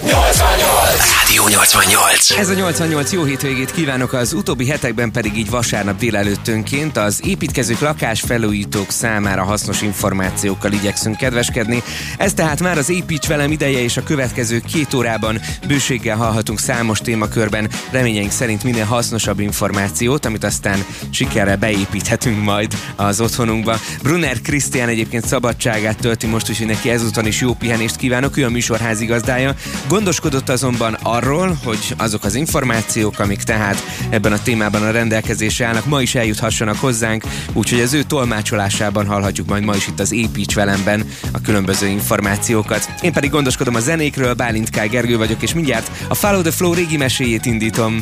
88! Rádió 88. Ez a 88 jó hétvégét kívánok, az utóbbi hetekben pedig így vasárnap délelőttönként az építkezők lakásfelújítók számára hasznos információkkal igyekszünk kedveskedni. Ez tehát már az Építs velem ideje és a következő két órában bőséggel hallhatunk számos témakörben, reményeink szerint minél hasznosabb információt, amit aztán sikerrel beépíthetünk majd az otthonunkba. Brunner Krisztián egyébként szabadságát tölti most, úgyhogy neki ezúton is jó pihenést kívánok, ő a műsor házigazdája. Gondoskodott azonban arról, hogy azok az információk, amik tehát ebben a témában a rendelkezésre állnak, ma is eljuthassanak hozzánk, úgyhogy az ő tolmácsolásában hallhatjuk majd ma is itt az Építs velemben a különböző információkat. Én pedig gondoskodom a zenékről, Bálint K. Gergő vagyok, és mindjárt a Follow the Flow régi meséjét indítom.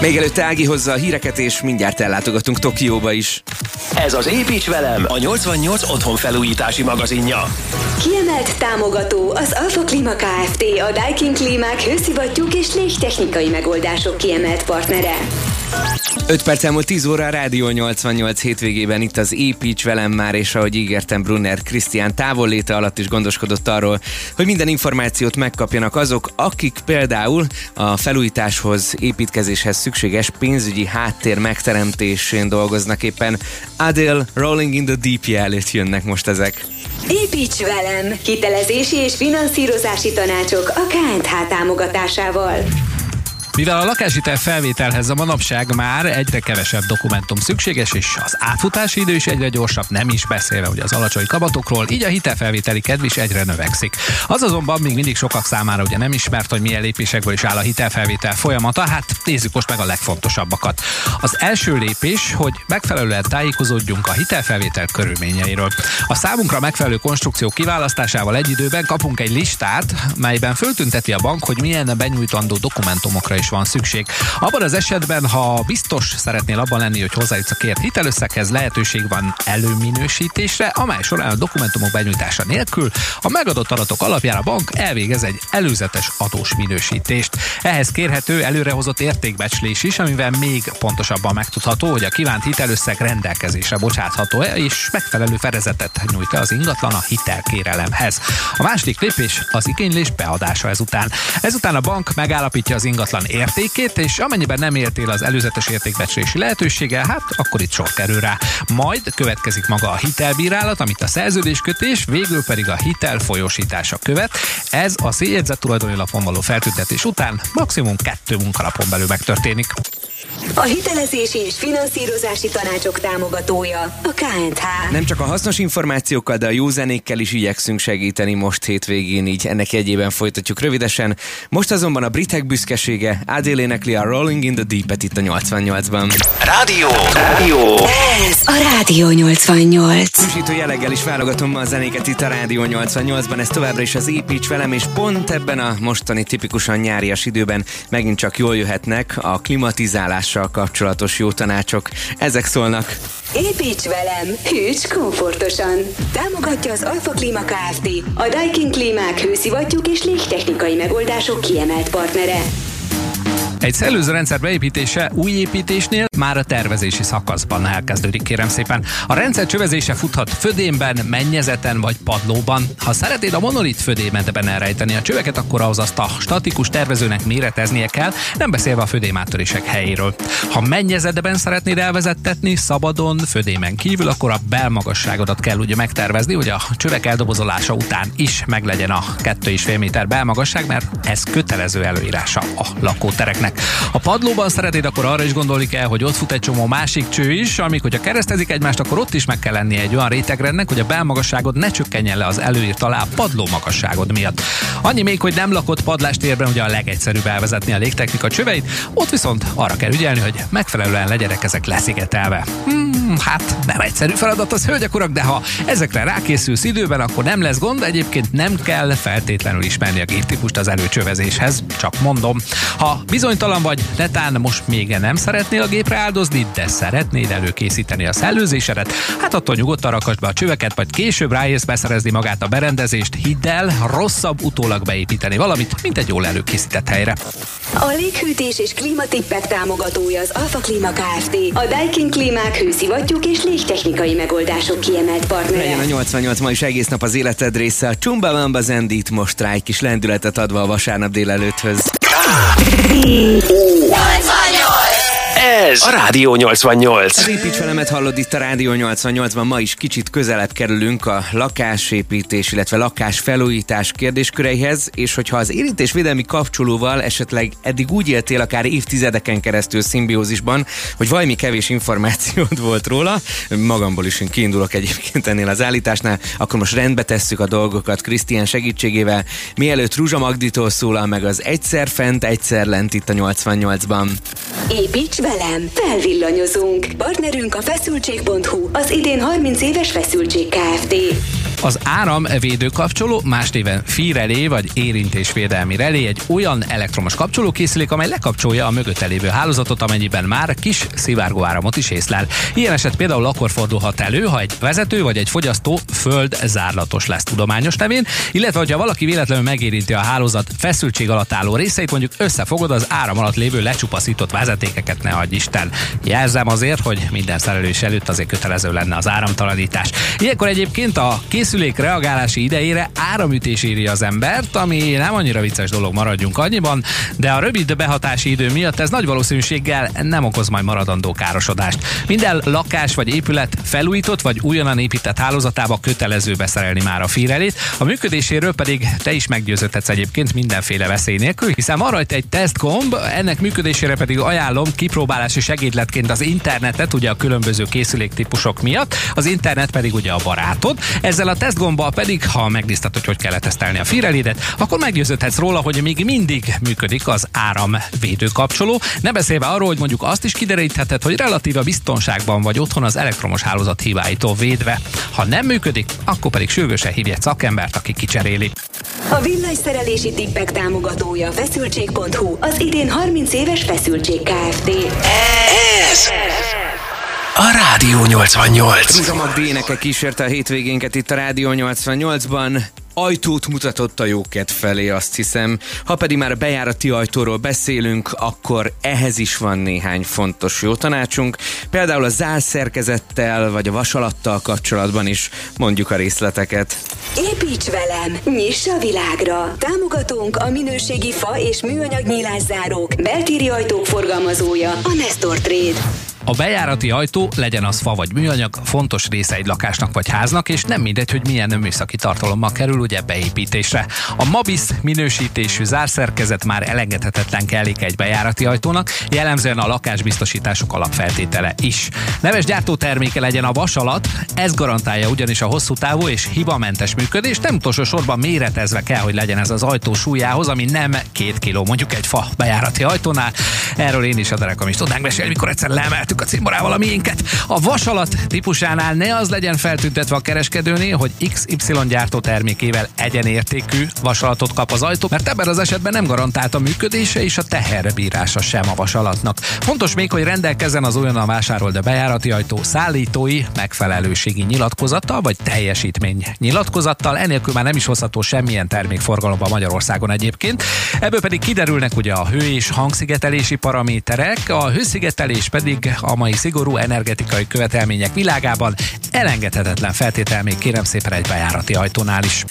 Még előtte Ági hozza a híreket, és mindjárt ellátogatunk Tokióba is. Ez az Építs velem, a 88 otthon felújítási magazinja. Kiemelt támogató az Alfa Klima Kft. A Daikin Klímák hőszivattyúk és légtechnikai megoldások kiemelt partnere. 5 perc elmúlt 10 óra a Rádió 88 hétvégében itt az Építs velem már, és ahogy ígértem, Brunner Krisztián távolléte alatt is gondoskodott arról, hogy minden információt megkapjanak azok, akik például a felújításhoz, építkezéshez szükséges pénzügyi háttér megteremtésén dolgoznak éppen. Adele, Rolling in the Deep előtt jönnek most ezek. Építs velem! Hitelezési és finanszírozási tanácsok a KNH támogatásával. Mivel a lakáshitel felvételhez a manapság már egyre kevesebb dokumentum szükséges, és az átfutási idő is egyre gyorsabb, nem is beszélve ugye az alacsony kamatokról, így a hitelfelvételi kedv is egyre növekszik. Az azonban még mindig sokak számára ugye nem ismert, hogy milyen lépésekből is áll a hitelfelvétel folyamata, hát nézzük most meg a legfontosabbakat. Az első lépés, hogy megfelelően tájékozódjunk a hitelfelvétel körülményeiről. A számunkra megfelelő konstrukció kiválasztásával egy időben kapunk egy listát, melyben föltünteti a bank, hogy milyen benyújtandó dokumentumokra is is van szükség. Abban az esetben, ha biztos szeretnél abban lenni, hogy hozzájutsz a kért hitelösszeghez, lehetőség van előminősítésre, amely során a dokumentumok benyújtása nélkül a megadott adatok alapján a bank elvégez egy előzetes adós minősítést. Ehhez kérhető előrehozott értékbecslés is, amivel még pontosabban megtudható, hogy a kívánt hitelösszeg rendelkezésre bocsátható-e, és megfelelő fedezetet nyújt az ingatlan a hitelkérelemhez. A második lépés az igénylés beadása ezután. Ezután a bank megállapítja az ingatlan értékét, és amennyiben nem értél az előzetes értékbecslési lehetősége, hát akkor itt sor kerül rá. Majd következik maga a hitelbírálat, amit a szerződéskötés, végül pedig a hitel folyósítása követ. Ez a széljegyzett tulajdoni lapon való feltüntetés után maximum kettő munkalapon belül megtörténik. A hitelezési és finanszírozási tanácsok támogatója a KNH. Nem csak a hasznos információkkal, de a jó zenékkel is igyekszünk segíteni most hétvégén, így ennek jegyében folytatjuk rövidesen. Most azonban a britek büszkesége, Adél énekli a Rolling in the Deep-et itt a 88-ban. Rádió, rádió. Ez a Rádió 88. Hűsítő jelleggel is válogatom ma a zenéket itt a Rádió 88-ban, ez továbbra is az Építs velem, és pont ebben a mostani tipikusan nyárias időben megint csak jól jöhetnek a klimatizálással kapcsolatos jó tanácsok. Ezek szólnak. Építs velem, hűts komfortosan. Támogatja az Alfa Klima Kft. A Daikin Klímák hőszivattyúk és légtechnikai megoldások kiemelt partnere. Egy szellőzőrendszer beépítése új építésnél már a tervezési szakaszban elkezdődik, kérem szépen. A rendszer csövezése futhat födémben, mennyezeten vagy padlóban. Ha szeretnéd a monolit födémetben elrejteni a csöveket, akkor ahhoz azt a statikus tervezőnek méreteznie kell, nem beszélve a födémátörések helyéről. Ha mennyezetben szeretnéd elvezettetni, szabadon, födémen kívül, akkor a belmagasságodat kell ugye megtervezni, hogy a csövek eldobozolása után is meglegyen a 2,5 méter belmagasság, mert ez kötelező előírása a lakótereknek embereknek. Ha padlóban szeretnéd, akkor arra is gondolni kell, hogy ott fut egy csomó másik cső is, amik, hogyha keresztezik egymást, akkor ott is meg kell lennie egy olyan rétegrendnek, hogy a belmagasságod ne csökkenjen le az előírt alá padló magasságod miatt. Annyi még, hogy nem lakott padlástérben ugye a legegyszerűbb elvezetni a légtechnika csöveit, ott viszont arra kell ügyelni, hogy megfelelően legyenek ezek leszigetelve. Hmm, hát nem egyszerű feladat az, hölgyek urak, de ha ezekre rákészülsz időben, akkor nem lesz gond, egyébként nem kell feltétlenül ismerni a géptípust az előcsövezéshez, csak mondom. Ha bizony Bizonytalan vagy, netán most még nem szeretnél a gépre áldozni, de szeretnéd előkészíteni a szellőzésedet? Hát attól nyugodtan rakasd be a csöveket, vagy később ráérsz beszerezni magát a berendezést, hidd el, rosszabb utólag beépíteni valamit, mint egy jól előkészített helyre. A léghűtés és klímatippek támogatója az Alfa Klíma Kft. A Daikin Klímák hőszivattyúk és légtechnikai megoldások kiemelt partnere. Legyen a 88 ma is egész nap az életed része. A Chumbawamba Zendit most rá egy kis lendületet adva a vasárnap délelőtthöz. One, Ez a Rádió 88. Az építs velemet hallod itt a Rádió 88-ban. Ma is kicsit közelebb kerülünk a lakásépítés, illetve lakásfelújítás kérdésköreihez, és hogyha az érintésvédelmi kapcsolóval esetleg eddig úgy éltél akár évtizedeken keresztül szimbiózisban, hogy valami kevés információd volt róla, magamból is én kiindulok egyébként ennél az állításnál, akkor most rendbe tesszük a dolgokat Krisztián segítségével, mielőtt Ruzsa Magditól szólal meg az egyszer fent, egyszer lent itt a 88-ban. Építs velem, felvillanyozunk. Partnerünk a feszültség.hu, az idén 30 éves feszültség Kft. Az áramvédő kapcsoló, más néven fírelé vagy érintésvédelmi relé egy olyan elektromos kapcsoló készülék, amely lekapcsolja a mögötte lévő hálózatot, amennyiben már kis szivárgó áramot is észlel. Ilyen eset például akkor fordulhat elő, ha egy vezető vagy egy fogyasztó föld zárlatos lesz tudományos nevén, illetve hogyha valaki véletlenül megérinti a hálózat feszültség alatt álló részeit, mondjuk összefogod az áram alatt lévő lecsupaszított vezetékeket, ne adj Isten. Jelzem azért, hogy minden szerelős előtt azért kötelező lenne az áramtalanítás. Ilyenkor egyébként a készülék reagálási idejére áramütés írja az embert, ami nem annyira vicces dolog, maradjunk annyiban, de a rövid behatási idő miatt ez nagy valószínűséggel nem okoz majd maradandó károsodást. Minden lakás vagy épület felújított vagy újonnan épített hálózatába kötelező beszerelni már a fírelét, a működéséről pedig te is meggyőződhetsz egyébként mindenféle veszély nélkül, hiszen van rajta egy tesztgomb, ennek működésére pedig ajánlom kipróbálási segédletként az internetet, ugye a különböző készüléktípusok miatt, az internet pedig ugye a barátod. Ezzel a tesztgombbal pedig, ha megnézted, hogy hogy kell tesztelni a Firelidet, akkor meggyőződhetsz róla, hogy még mindig működik az áramvédő kapcsoló. Ne beszélve arról, hogy mondjuk azt is kiderítheted, hogy relatíva biztonságban vagy otthon az elektromos hálózat hibáitól védve. Ha nem működik, akkor pedig sürgősen hívj egy szakembert, aki kicseréli. A villanyszerelési tippek támogatója feszültség.hu, az idén 30 éves feszültség Kft. Ez a Rádió 88. Ruzsa Magdi éneke kísérte a hétvégénket itt a Rádió 88-ban. Ajtót mutatott a jókedv felé, azt hiszem. Ha pedig már a bejárati ajtóról beszélünk, akkor ehhez is van néhány fontos jó tanácsunk. Például a zálszerkezettel vagy a vasalattal kapcsolatban is mondjuk a részleteket. Építs velem, nyiss a világra! Támogatónk a minőségi fa és műanyag nyílászárók, beltéri ajtók forgalmazója, a Nestor Trade. A bejárati ajtó, legyen az fa vagy műanyag, fontos része egy lakásnak vagy háznak, és nem mindegy, hogy milyen műszaki tartalommal kerül ugye beépítésre. A Mabis minősítésű zárszerkezet már elengedhetetlen kelléke egy bejárati ajtónak, jellemzően a lakásbiztosítások alapfeltétele is. Neves gyártóterméke legyen a vasalat, ez garantálja ugyanis a hosszú távú és hibamentes működést, nem utolsó sorban méretezve kell, hogy legyen ez az ajtó súlyához, ami nem két kiló, mondjuk egy fa bejárati ajtónál. Erről én is a derekam is tudnánk mesélni, mikor egyszer leemeltük a cimborával a miénket. A vasalat típusánál ne az legyen feltüntetve a kereskedőnél, hogy XY gyártó termékével egyenértékű vasalatot kap az ajtó, mert ebben az esetben nem garantált a működése és a teherbírása sem a vasalatnak. Fontos még, hogy rendelkezzen az olyan vásárolt a bejárati ajtó szállítói megfelelőségi nyilatkozattal vagy teljesítmény nyilatkozattal, enélkül már nem is hozható semmilyen termékforgalomba Magyarországon egyébként. Ebből pedig kiderülnek ugye a hő és hangszigetelési paraméterek, a hőszigetelés pedig a mai szigorú energetikai követelmények világában elengedhetetlen feltétel még kérem szépen egy bejárati ajtónál is.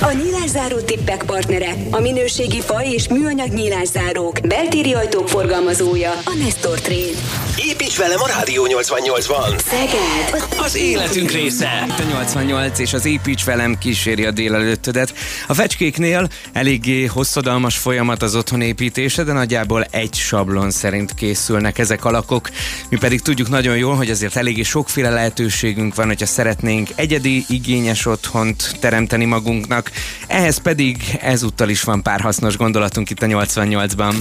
A nyílászáró tippek partnere, a minőségi fa és műanyag nyílászárók, beltéri ajtók forgalmazója, a Nestor Trade. Építs velem a Rádió 88-ban. Szeged, Az életünk része. Itt a 88 és az Építs velem kíséri a délelőttödet. A fecskéknél eléggé hosszadalmas folyamat az otthon építése, de nagyjából egy sablon szerint készülnek ezek a lakok. Mi pedig tudjuk nagyon jól, hogy azért eléggé sokféle lehetőségünk van, hogyha szeretnénk egyedi, igényes otthont teremteni magunknak. Ehhez pedig ezúttal is van pár hasznos gondolatunk itt a 88-ban.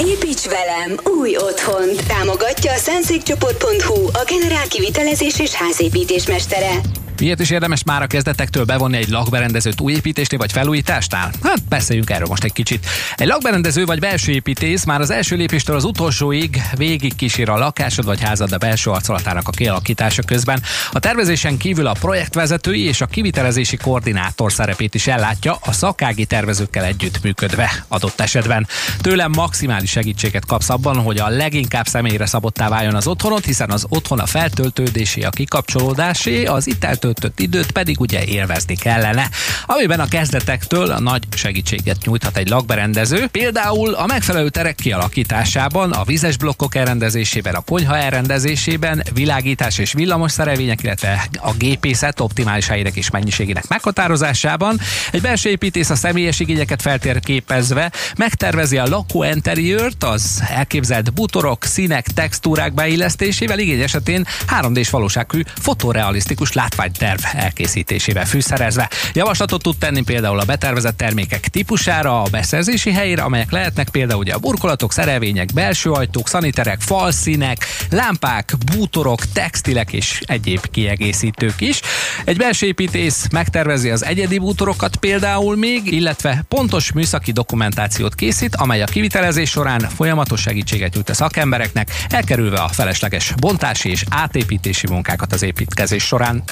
építs velem, új otthon. Támogatja a szentszékcsoport.hu, a generál kivitelezés és házépítés mestere. Miért is érdemes már a kezdetektől bevonni egy lakberendezőt új építésnél vagy felújításnál? Hát beszéljünk erről most egy kicsit. Egy lakberendező vagy belső építész már az első lépéstől az utolsóig végig kísér a lakásod vagy házad a belső arcolatának a kialakítása közben. A tervezésen kívül a projektvezetői és a kivitelezési koordinátor szerepét is ellátja a szakági tervezőkkel együtt működve adott esetben. Tőlem maximális segítséget kapsz abban, hogy a leginkább személyre szabottá váljon az otthonod, hiszen az otthon a feltöltődésé, a kikapcsolódásé, az itt eltöltött időt pedig ugye élvezni kellene. Amiben a kezdetektől a nagy segítséget nyújthat egy lakberendező, például a megfelelő terek kialakításában, a vizes blokkok elrendezésében, a konyha elrendezésében, világítás és villamos szerelvények, illetve a gépészet optimális helyének és mennyiségének meghatározásában. Egy belső építész a személyes igényeket feltérképezve megtervezi a lakóenteriőrt, az elképzelt butorok, színek, textúrák beillesztésével, igény esetén 3D-s valóságű fotorealisztikus látványterv elkészítésével fűszerezve. Javaslatot tud tenni például a betervezett termékek típusára, a beszerzési helyére, amelyek lehetnek például ugye a burkolatok, szerelvények, belső ajtók, szaniterek, falszínek, lámpák, bútorok, textilek és egyéb kiegészítők is. Egy belső építész megtervezi az egyedi bútorokat például még, illetve pontos műszaki dokumentációt készít, amely a kivitelezés során folyamatos segítséget nyújt a szakembereknek, elkerülve a felesleges bontási és átépítési munkákat az építkezés során.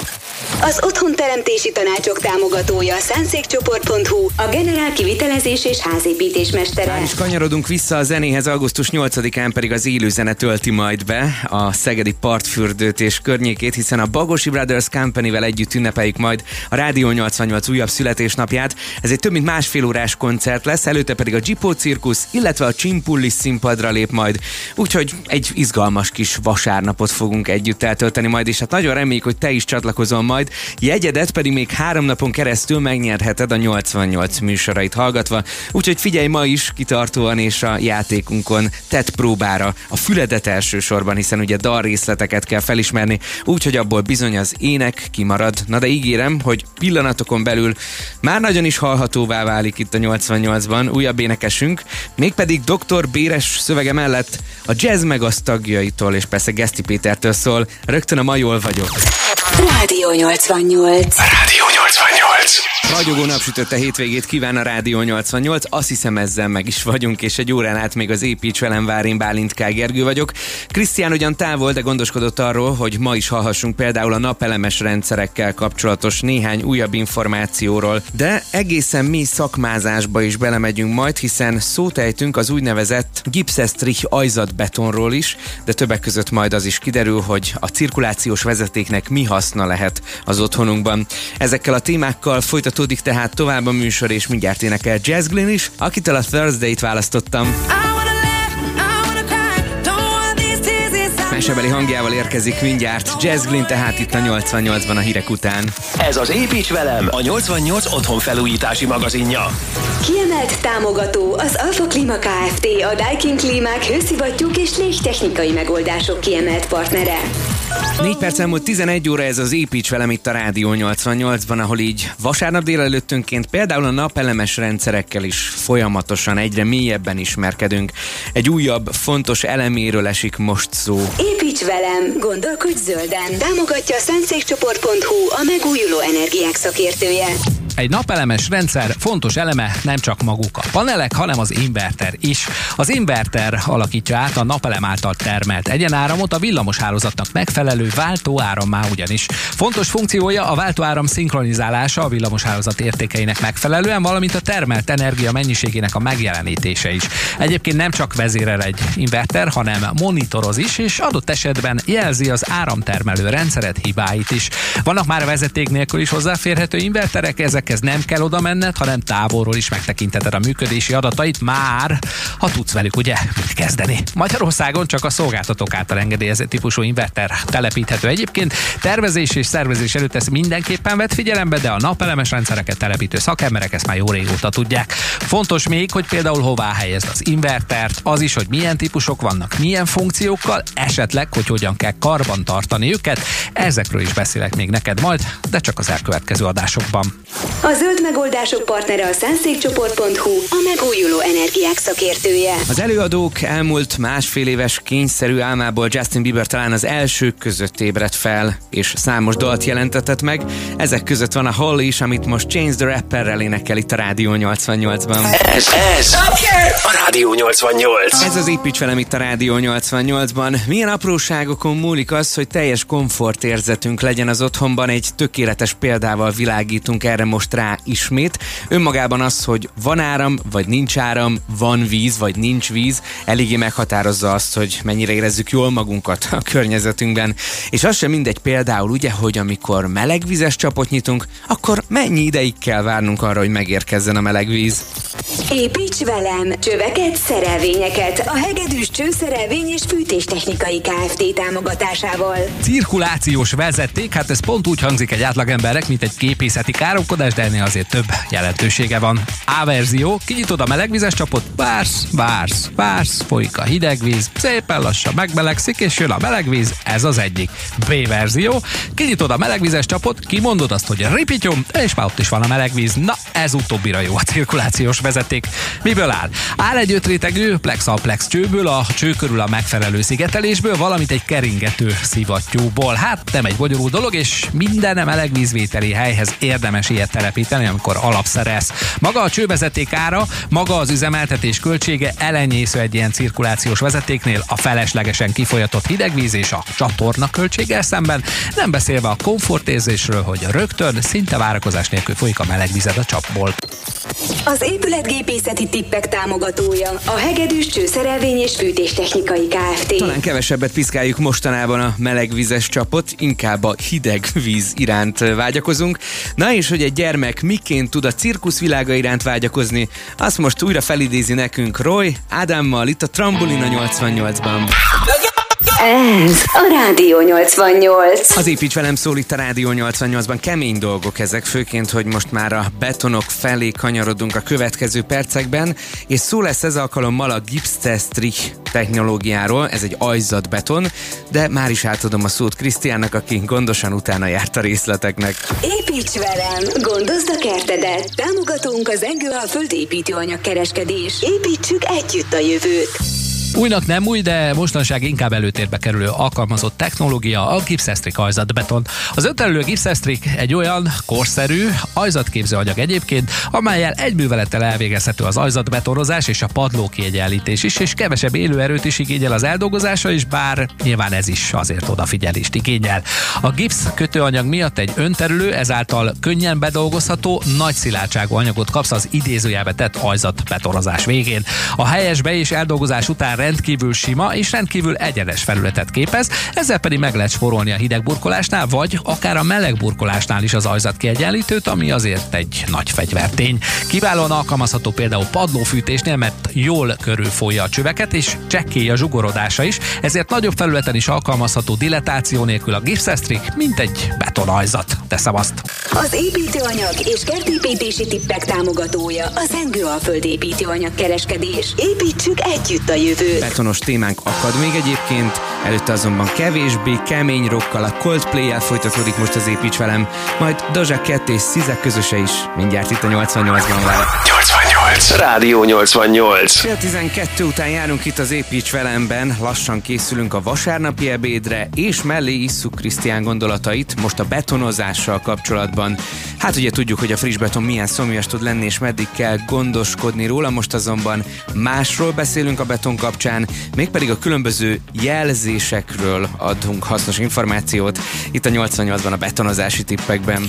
Az otthonteremtési tanácsok támogatója a szánszékcsoport.hu, a generál kivitelezés és házépítés mestere. Már is kanyarodunk vissza a zenéhez, augusztus 8-án pedig az élő zene tölti majd be a szegedi partfürdőt és környékét, hiszen a Bagosi Brothers Company-vel együtt ünnepeljük majd a Rádió 88 újabb születésnapját. Ez egy több mint másfél órás koncert lesz, előtte pedig a Gipó cirkusz, illetve a Csimpullis színpadra lép majd. Úgyhogy egy izgalmas kis vasárnapot fogunk együtt eltölteni majd, és hát nagyon reméljük, hogy te is csatlakozol majd. Jegyedet pedig még három napon keresztül megnyerheted a 88 műsorait hallgatva, úgyhogy figyelj ma is kitartóan és a játékunkon tett próbára a füledet elsősorban, hiszen ugye dal részleteket kell felismerni, úgyhogy abból bizony az ének kimarad. Na de ígérem, hogy pillanatokon belül már nagyon is hallhatóvá válik itt a 88-ban újabb énekesünk, mégpedig Dr. Béres szövege mellett a jazz meg az tagjaitól, és persze Geszti Pétertől szól, rögtön a ma jól vagyok. Rádió 88. Rádió 88. Ragyogó napsütötte hétvégét kíván a Rádió 88, azt hiszem ezzel meg is vagyunk, és egy órán át még az építs velem vár, én Bálint K. Gergő vagyok. Krisztián ugyan távol, de gondoskodott arról, hogy ma is hallhassunk például a napelemes rendszerekkel kapcsolatos néhány újabb információról, de egészen mi szakmázásba is belemegyünk majd, hiszen szót ejtünk az úgynevezett gipszestrich ajzatbetonról is, de többek között majd az is kiderül, hogy a cirkulációs vezetéknek mi haszna lehet az otthonunkban. Ezekkel a témákkal folytatódik tehát tovább a műsor, és mindjárt énekel Jazz Glynn is, akitől a Thursday-t választottam. Mesebeli hangjával érkezik mindjárt Jazz Glynn, tehát itt a 88-ban a hírek után. Ez az Építs velem, a 88 otthon felújítási magazinja. Kiemelt támogató az Alfa Klima Kft. A Daikin Klímák hőszivattyúk és légtechnikai megoldások kiemelt partnere. 4 perc elmúlt 11 óra ez az Építs velem itt a Rádió 88-ban, ahol így vasárnap délelőttönként például a napelemes rendszerekkel is folyamatosan egyre mélyebben ismerkedünk. Egy újabb, fontos eleméről esik most szó. Építs velem, gondolkodj zölden. Támogatja a szentszékcsoport.hu, a megújuló energiák szakértője. Egy napelemes rendszer fontos eleme nem csak maguk a panelek, hanem az inverter is. Az inverter alakítja át a napelem által termelt egyenáramot a villamos hálózatnak megfelelő váltóárammá ugyanis. Fontos funkciója a váltóáram szinkronizálása a villamos hálózat értékeinek megfelelően, valamint a termelt energia mennyiségének a megjelenítése is. Egyébként nem csak vezérel egy inverter, hanem monitoroz is, és adott esetben jelzi az áramtermelő rendszeret hibáit is. Vannak már vezeték nélkül is hozzáférhető inverterek, ezek ezekhez nem kell oda menned, hanem távolról is megtekintheted a működési adatait már, ha tudsz velük ugye mit kezdeni. Magyarországon csak a szolgáltatók által engedélyezett típusú inverter telepíthető egyébként. Tervezés és szervezés előtt ezt mindenképpen vett figyelembe, de a napelemes rendszereket telepítő szakemberek ezt már jó régóta tudják. Fontos még, hogy például hová helyezd az invertert, az is, hogy milyen típusok vannak, milyen funkciókkal, esetleg, hogy hogyan kell karban tartani őket. Ezekről is beszélek még neked majd, de csak az elkövetkező adásokban. A zöld megoldások partnere a Szenszékcsoport.hu, a megújuló energiák szakértője. Az előadók elmúlt másfél éves kényszerű álmából Justin Bieber talán az elsők között ébredt fel, és számos dalt jelentetett meg. Ezek között van a Holly is, amit most Chains the Rapperrel énekel itt a Rádió 88-ban. Ez, ez a Rádió 88. Ez az építs velem itt a Rádió 88-ban. Milyen apróságokon múlik az, hogy teljes komfortérzetünk legyen az otthonban, egy tökéletes példával világítunk erre most rá ismét. Önmagában az, hogy van áram, vagy nincs áram, van víz, vagy nincs víz, eléggé meghatározza azt, hogy mennyire érezzük jól magunkat a környezetünkben. És az sem mindegy például, ugye, hogy amikor melegvizes csapot nyitunk, akkor mennyi ideig kell várnunk arra, hogy megérkezzen a meleg víz. Építs velem! Csöveket, szerelvényeket a Hegedűs Csőszerelvény és Fűtéstechnikai Kft. támogatásával. Cirkulációs vezeték, hát ez pont úgy hangzik egy átlagemberek, mint egy képészeti káromkodás, de ennél azért több jelentősége van. A verzió, kinyitod a melegvizes csapot, vársz, vársz, vársz, folyik a hidegvíz, szépen lassan megmelegszik, és jön a melegvíz, ez az egyik. B verzió, kinyitod a melegvizes csapot, kimondod azt, hogy ripityom, és már ott is van a melegvíz. Na, ez utóbbira jó a cirkulációs vezeték. Miből áll? Áll egy ötrétegű plex-alplex csőből, a cső körül a megfelelő szigetelésből, valamint egy keringető szivattyúból. Hát nem egy bonyolult dolog, és minden melegvízvételi helyhez érdemes ilyet telepíteni, amikor alapszerez. Maga a csővezeték ára, maga az üzemeltetés költsége elenyésző egy ilyen cirkulációs vezetéknél a feleslegesen kifolyatott hidegvíz és a csatorna költséggel szemben, nem beszélve a komfortérzésről, hogy rögtön, szinte várakozás nélkül folyik a melegvized a csapból. Az épületgépészeti tippek támogatója a Hegedűs Csőszerelvény és Fűtéstechnikai Kft. Talán kevesebbet piszkáljuk mostanában a melegvizes csapot, inkább a hideg víz iránt vágyakozunk. Na és hogy egy gyermek miként tud a cirkusz világa iránt vágyakozni, azt most újra felidézi nekünk Roy Ádámmal itt a Trambolina 88-ban. Ez a Rádió 88. Az építs velem szól itt a Rádió 88-ban. Kemény dolgok ezek, főként, hogy most már a betonok felé kanyarodunk a következő percekben, és szó lesz ez alkalommal a Gipstestrich technológiáról, ez egy ajzat beton, de már is átadom a szót Krisztiánnak, aki gondosan utána járt a részleteknek. Építs velem, gondozd a kertedet. Támogatunk az Engőalföld építőanyag kereskedés. Építsük együtt a jövőt. Újnak nem új, de mostanság inkább előtérbe kerülő alkalmazott technológia a gipszesztrik ajzatbeton. Az ötelő gipszesztrik egy olyan korszerű, ajzatképző anyag egyébként, amelyel egy művelettel elvégezhető az ajzatbetonozás és a padló kiegyenlítés is, és kevesebb élőerőt is igényel az eldolgozása is, bár nyilván ez is azért odafigyelést igényel. A gipsz kötőanyag miatt egy önterülő, ezáltal könnyen bedolgozható, nagy szilárdságú anyagot kapsz az idézőjelbe tett ajzatbetonozás végén. A helyes be- és eldolgozás után rendkívül sima és rendkívül egyenes felületet képez, ezzel pedig meg lehet sporolni a hideg burkolásnál, vagy akár a meleg burkolásnál is az ajzat kiegyenlítőt, ami azért egy nagy fegyvertény. Kiválóan alkalmazható például padlófűtésnél, mert jól körülfolja a csöveket, és csekkély a zsugorodása is, ezért nagyobb felületen is alkalmazható diletáció nélkül a gipszesztrik, mint egy betonajzat. Teszem azt. Az építőanyag és kertépítési tippek támogatója az Engőalföld építőanyag kereskedés. Építsük együtt a jövőt. Betonos témánk akad még egyébként, előtte azonban kevésbé kemény rokkal a Coldplay-el folytatódik most az építs velem, majd Doja Cat és Szizek közöse is mindjárt itt a 88-ban vele. 88. Rádió 88. Fél 12 után járunk itt az Építs velemben, lassan készülünk a vasárnapi ebédre, és mellé isszuk Krisztián gondolatait most a betonozással kapcsolatban. Hát ugye tudjuk, hogy a friss beton milyen szomjas tud lenni, és meddig kell gondoskodni róla, most azonban másról beszélünk a beton kapcsán, mégpedig a különböző jelzésekről adunk hasznos információt itt a 88-ban a betonozási tippekben.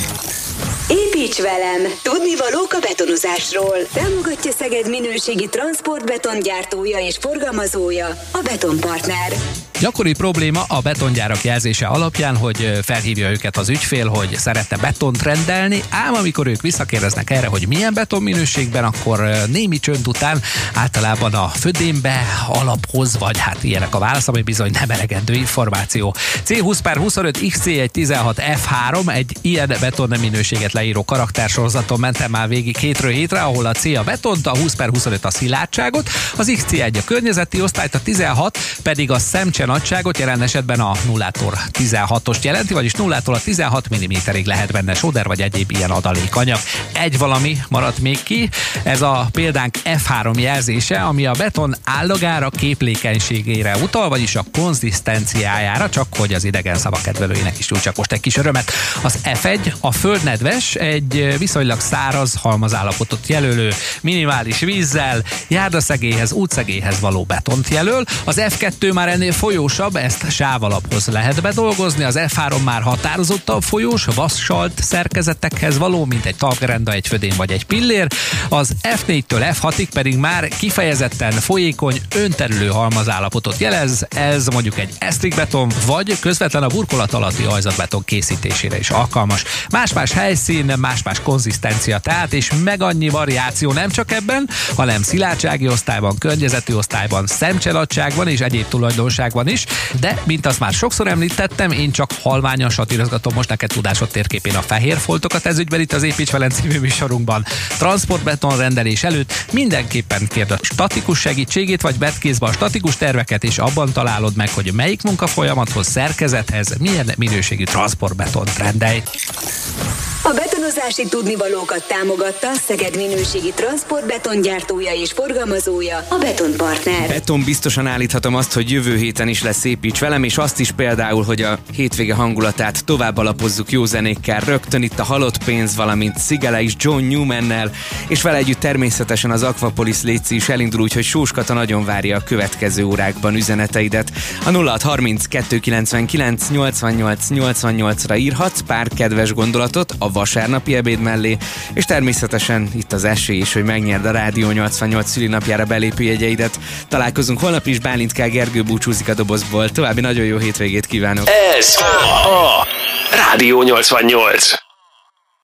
Építs velem! Tudni valók a betonozásról. Támogatja Szeged minőségi transportbetongyártója és forgalmazója a Betonpartner. Gyakori probléma a betongyárak jelzése alapján, hogy felhívja őket az ügyfél, hogy szeretne betont rendelni, ám amikor ők visszakérdeznek erre, hogy milyen beton minőségben, akkor némi csönd után általában a födémbe alaphoz, vagy hát ilyenek a válasz, ami bizony nem elegendő információ. C20 per 25 XC1 16 F3 egy ilyen beton minőséget leíró karaktersorozaton mentem már végig hétről hétre, ahol a C a betont, a 20 per 25 a szilárdságot, az XC1 a környezeti osztályt, a 16 pedig a szemcsere nagyságot, jelen esetben a 0-tól 16-ost jelenti, vagyis 0-tól a 16 mm-ig lehet benne sóder vagy egyéb ilyen adalékanyag. Egy valami maradt még ki, ez a példánk F3 jelzése, ami a beton állagára, képlékenységére utal, vagyis a konzisztenciájára, csak hogy az idegen szavakedvelőinek is csak most egy kis örömet. Az F1 a földnedves, egy viszonylag száraz halmazállapotot jelölő, minimális vízzel, járdaszegélyhez, útszegélyhez való betont jelöl. Az F2 már ennél folyósabb, ezt sávalaphoz lehet bedolgozni, az F3 már határozottabb folyós, vassalt szerkezetekhez való, mint egy talprenda, egy födén vagy egy pillér. Az F4-től F6-ig pedig már kifejezetten folyékony, önterülő halmazállapotot jelez, ez mondjuk egy beton, vagy közvetlen a burkolat alatti ajzatbeton készítésére is alkalmas. Más-más helyszín, más-más konzisztencia, tehát és meg annyi variáció nem csak ebben, hanem szilárdsági osztályban, környezeti osztályban, szemcseladságban és egyéb tulajdonságban is, de mint azt már sokszor említettem, én csak halványan satírozgatom most neked tudásod térképén a fehér foltokat ez ügyben itt az Építs Velem című műsorunkban. Transportbeton rendelés előtt mindenképpen kérd a statikus segítségét, vagy betkézbe a statikus terveket, és abban találod meg, hogy melyik munkafolyamathoz, szerkezethez milyen minőségű transportbetont rendelj. A betonozási tudnivalókat támogatta Szeged minőségi transportbetongyártója és forgalmazója, a Betonpartner. Beton biztosan állíthatom azt, hogy jövő héten is lesz építs velem, és azt is például, hogy a hétvége hangulatát tovább alapozzuk jó zenékkel, rögtön itt a halott pénz, valamint Szigele is John Newmannel, és vele együtt természetesen az Aquapolis Léci is elindul, úgyhogy Sóskata nagyon várja a következő órákban üzeneteidet. A 0630 299 88 88-ra írhatsz pár kedves gondolatot a vasárnapi ebéd mellé, és természetesen itt az esély is, hogy megnyerd a Rádió 88 szülinapjára belépő jegyeidet. Találkozunk holnap is, Bálint K. Gergő búcsúzik a dobozból. További nagyon jó hétvégét kívánok! Ez a Rádió 88.